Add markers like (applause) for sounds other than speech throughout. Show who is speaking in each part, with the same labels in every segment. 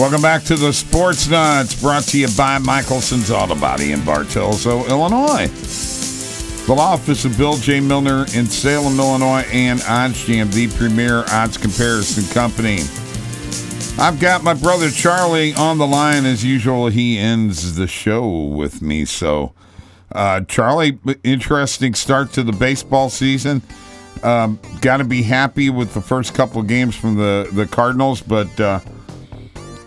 Speaker 1: Welcome back to the Sports Nutz, brought to you by Michelson's Auto Body in Bartelso, Illinois. The law office of Bill J. Milner in Salem, Illinois, and OddsJam, the premier odds comparison company. I've got my brother Charlie on the line as usual. He ends the show with me. So, uh, Charlie, interesting start to the baseball season. Um, got to be happy with the first couple games from the the Cardinals, but uh,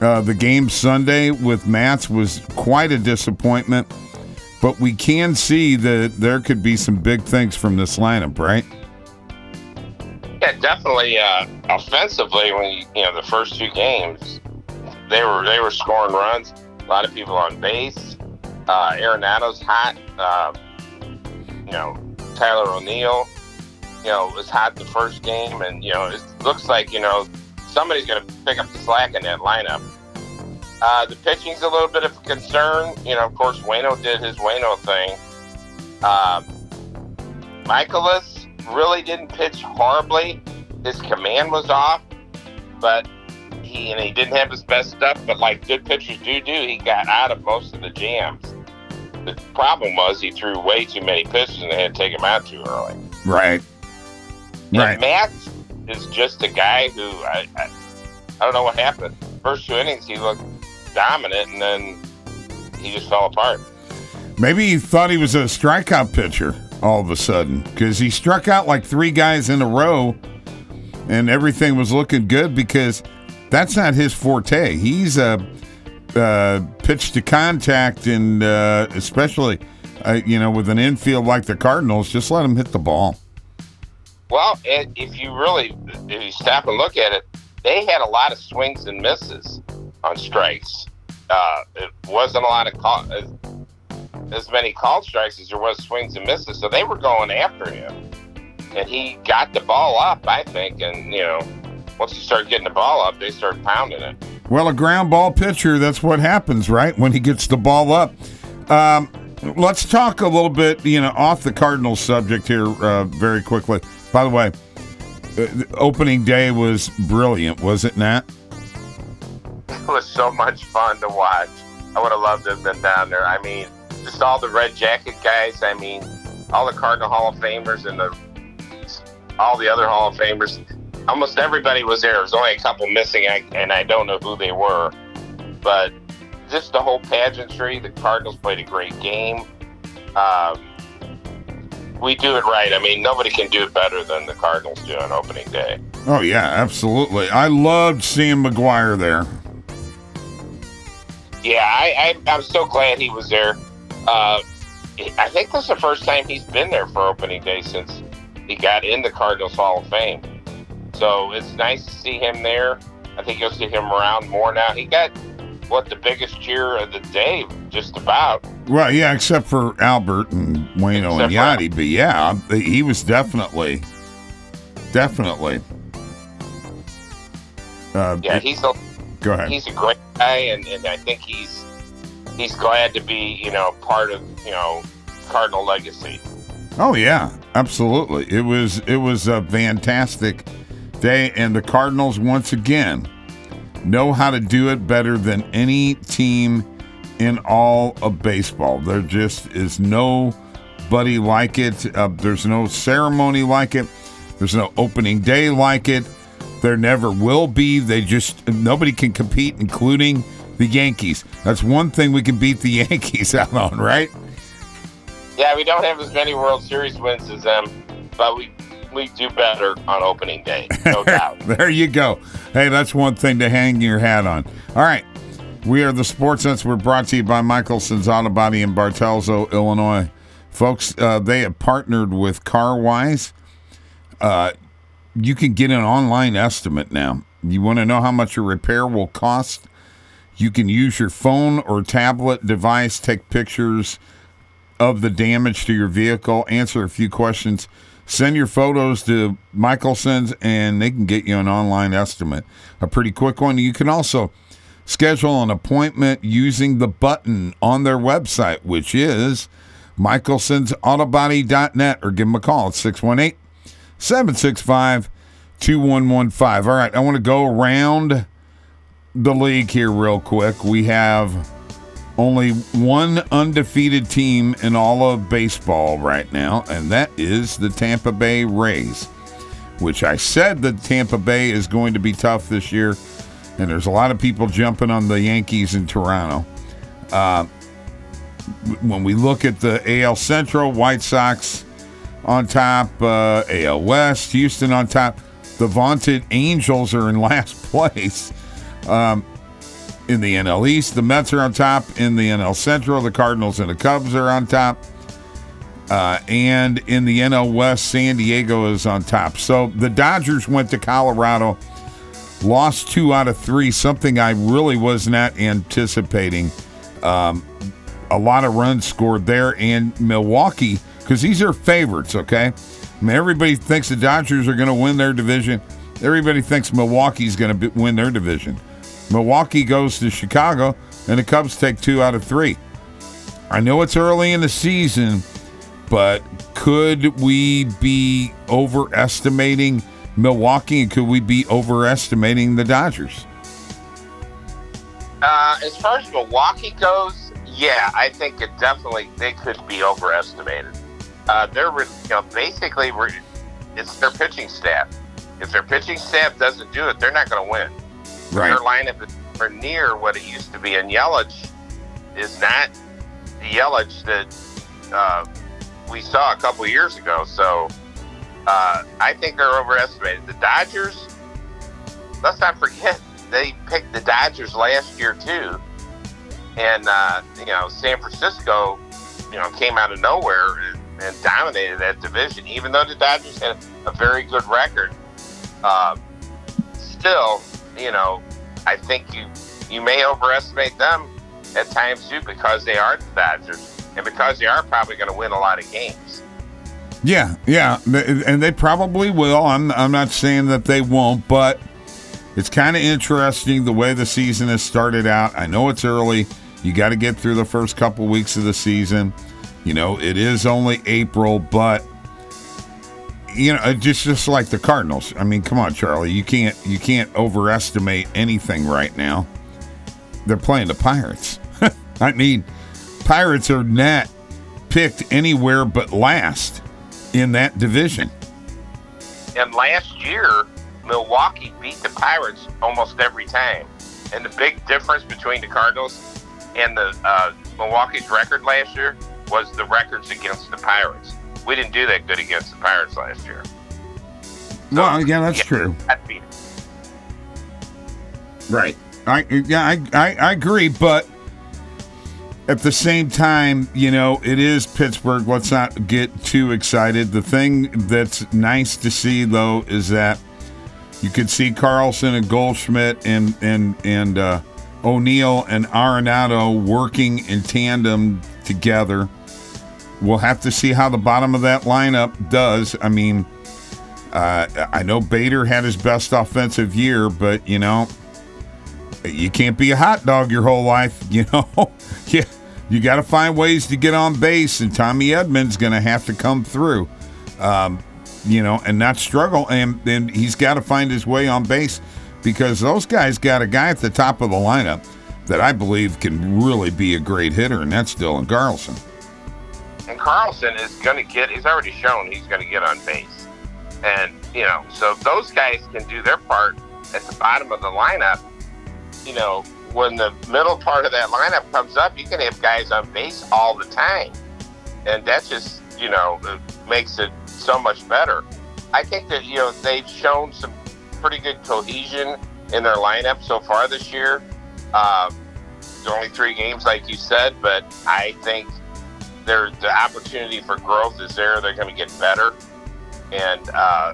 Speaker 1: uh, the game Sunday with Matz was quite a disappointment. But we can see that there could be some big things from this lineup, right?
Speaker 2: Yeah, definitely. Uh, offensively, when you, you know the first two games, they were they were scoring runs. A lot of people on base. Uh, Arenado's hot. Uh, you know, Tyler O'Neill. You know, was hot the first game, and you know, it looks like you know somebody's going to pick up the slack in that lineup. Uh, the pitching's a little bit of a concern. You know, of course, Waino did his Waino thing. Uh, Mikolas really didn't pitch horribly. His command was off, but he and he didn't have his best stuff. But like good pitchers do do, he got out of most of the jams. The problem was he threw way too many pitches and they had to take him out too early.
Speaker 1: Right.
Speaker 2: And
Speaker 1: Right.
Speaker 2: Matt is just a guy who I, I I don't know what happened. First two innings he looked dominant, and then he just fell apart.
Speaker 1: Maybe he thought he was a strikeout pitcher all of a sudden because he struck out like three guys in a row and everything was looking good because that's not his forte. He's a uh, pitch to contact and uh, especially, uh, you know, with an infield like the Cardinals, just let him hit the ball.
Speaker 2: Well, if you really if you stop and look at it, they had a lot of swings and misses on strikes. Uh, it wasn't a lot of call, as, as many called strikes as there was swings and misses, so they were going after him, and he got the ball up. I think, and you know, once he started getting the ball up, they started pounding it.
Speaker 1: Well, a ground ball pitcher, that's what happens, right? When he gets the ball up. Um, let's talk a little bit, you know, off the Cardinals subject here uh, very quickly. By the way, uh, opening day was brilliant, was it not?
Speaker 2: It (laughs) was so much fun to watch. I would have loved to have been down there. I mean, just all the red jacket guys. I mean, all the Cardinal Hall of Famers and the all the other Hall of Famers. Almost everybody was there. There was only a couple missing, and I don't know who they were. But just the whole pageantry. The Cardinals played a great game. Um, we do it right. I mean, nobody can do it better than the Cardinals do on opening day.
Speaker 1: Oh, yeah, absolutely. I loved seeing McGwire there.
Speaker 2: Yeah, I, I I'm so glad he was there. Uh, I think this is the first time he's been there for opening day since he got in the Cardinals Hall of Fame. So it's nice to see him there. I think you'll see him around more now. He got what the biggest cheer of the day, just about.
Speaker 1: Well, yeah, except for Albert and Waino and
Speaker 2: Except for-
Speaker 1: Yadi. But yeah, he was definitely, definitely. Uh,
Speaker 2: Yeah, he's a
Speaker 1: go ahead.
Speaker 2: he's a great guy, and, and I think he's he's glad to be you know part of you know Cardinal legacy.
Speaker 1: Oh yeah, absolutely. It was it was a fantastic day, and the Cardinals once again know how to do it better than any team in all of baseball. There just is nobody like it. Uh, there's no ceremony like it. There's no opening day like it. There never will be. They just nobody can compete, including the Yankees. That's one thing we can beat the (laughs) Yankees out on, right?
Speaker 2: Yeah, we don't have as many World Series wins as them, but we we do better on opening day, no (laughs) doubt.
Speaker 1: There you go. Hey, that's one thing to hang your hat on. All right. We are the Sports Nutz. We're brought to you by Michelson's Auto Body in Bartelso, Illinois. Folks, uh, they have partnered with CarWise. Uh, you can get an online estimate now. You want to know how much your repair will cost? You can use your phone or tablet device, take pictures of the damage to your vehicle, answer a few questions, send your photos to Michelson's, and they can get you an online estimate. A pretty quick one. You can also schedule an appointment using the button on their website, which is michelsonsautobody.net, or give them a call at 618 765 2115. All right, I want to go around the league here real quick. We have only one undefeated team in all of baseball right now, and that is the Tampa Bay Rays, which I said that Tampa Bay is going to be tough this year, and there's a lot of people jumping on the Yankees in Toronto. Uh, when we look at the AL Central, White Sox on top, uh, AL West, Houston on top, the vaunted Angels are in last (laughs) place. Um, in the NL East. The Mets are on top in the NL Central. The Cardinals and the Cubs are on top. Uh, and in the NL West, San Diego is on top. So the Dodgers went to Colorado, lost two out of three, something I really was not anticipating. Um, a lot of runs scored there, and Milwaukee, because these are favorites, okay? I mean, everybody thinks the Dodgers are going to win their division. Everybody thinks Milwaukee's going to win their division. Milwaukee goes to Chicago, and the Cubs take two out of three. I know it's early in the season, but could we be overestimating Milwaukee and could we be overestimating the Dodgers?
Speaker 2: Uh, as far as Milwaukee goes, yeah, I think it definitely they could be overestimated. Uh, they're you know basically it's their pitching staff. If their pitching staff doesn't do it, they're not going to win.
Speaker 1: Right.
Speaker 2: Their lineup is near what it used to be, and Yelich is not the Yelich that uh, we saw a couple years ago. So uh, I think they're overestimated. The Dodgers, let's not forget, they picked the Dodgers last year too, and uh, you know San Francisco, you know, came out of nowhere and, dominated that division. Even though the Dodgers had a very good record, uh, still you know, I think you you may overestimate them at times too because they are the Dodgers and because they are probably going to win a lot of games.
Speaker 1: Yeah, yeah, and they probably will. I'm I'm not saying that they won't, but it's kind of interesting the way the season has started out. I know it's early. You got to get through the first couple weeks of the season. You know, it is only April, but you know, just just like the Cardinals. I mean, come on, Charlie. You can't you can't overestimate anything right now. They're playing the Pirates. (laughs) I mean, Pirates are not picked anywhere but last in that division.
Speaker 2: And last year, Milwaukee beat the Pirates almost every time. And the big difference between the Cardinals and the uh, Milwaukee's record last year was the records against the Pirates we didn't do that good against the Pirates last year.
Speaker 1: So, well, yeah, that's yeah, true. Right. I yeah, I, I, I agree, but at the same time, you know, it is Pittsburgh. Let's not get too excited. The thing that's nice to see though is that you could see Carlson and Goldschmidt and and and uh, O'Neill and Arenado working in tandem together we'll have to see how the bottom of that lineup does. I mean, uh, I know Bader had his best offensive year, but you know, you can't be a hot dog your whole life. (laughs) You know, yeah, you got to find ways to get on base, and Tommy Edman's going to have to come through. Um, you know, and not struggle, and then he's got to find his way on base because those guys got a guy at the top of the lineup that I believe can really be a great hitter, and that's Dylan Carlson.
Speaker 2: And Carlson is going to get, he's already shown he's going to get on base. And, you know, so those guys can do their part at the bottom of the lineup. You know, when the middle part of that lineup comes up, you can have guys on base all the time. And that just, you know, makes it so much better. I think that, you know, they've shown some pretty good cohesion in their lineup so far this year. Um, only three games, like you said, but I think there the opportunity for growth is there. They're going to get better, and uh,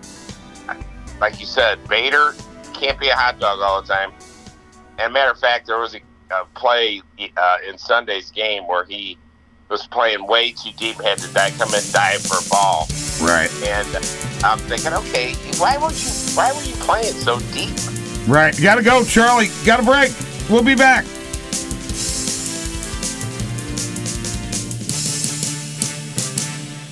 Speaker 2: like you said, Bader can't be a hot dog all the time. And matter of fact, there was a, a play uh, in Sunday's game where he was playing way too deep, had to die, come and dive for a ball.
Speaker 1: Right.
Speaker 2: And I'm thinking, okay, why were you why were you playing so deep?
Speaker 1: Right. You got to go, Charlie. Got to break. We'll be back.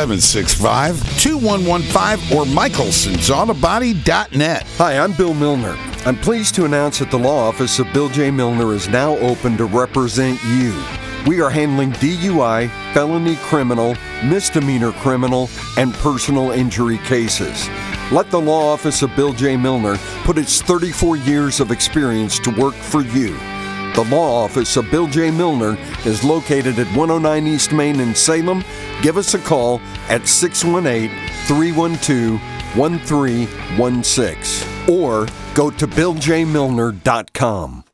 Speaker 1: 765 2115 or michelsonsautobody.net.
Speaker 3: Hi, I'm Bill Milner. I'm pleased to announce that the law office of Bill J. Milner is now open to represent you. We are handling DUI, felony criminal, misdemeanor criminal, and personal injury cases. Let the law office of Bill J. Milner put its 34 years of experience to work for you. The law office of Bill J. Milner is located at 109 East Main in Salem. Give us a call at 618 312 1316 or go to BillJMilner.com.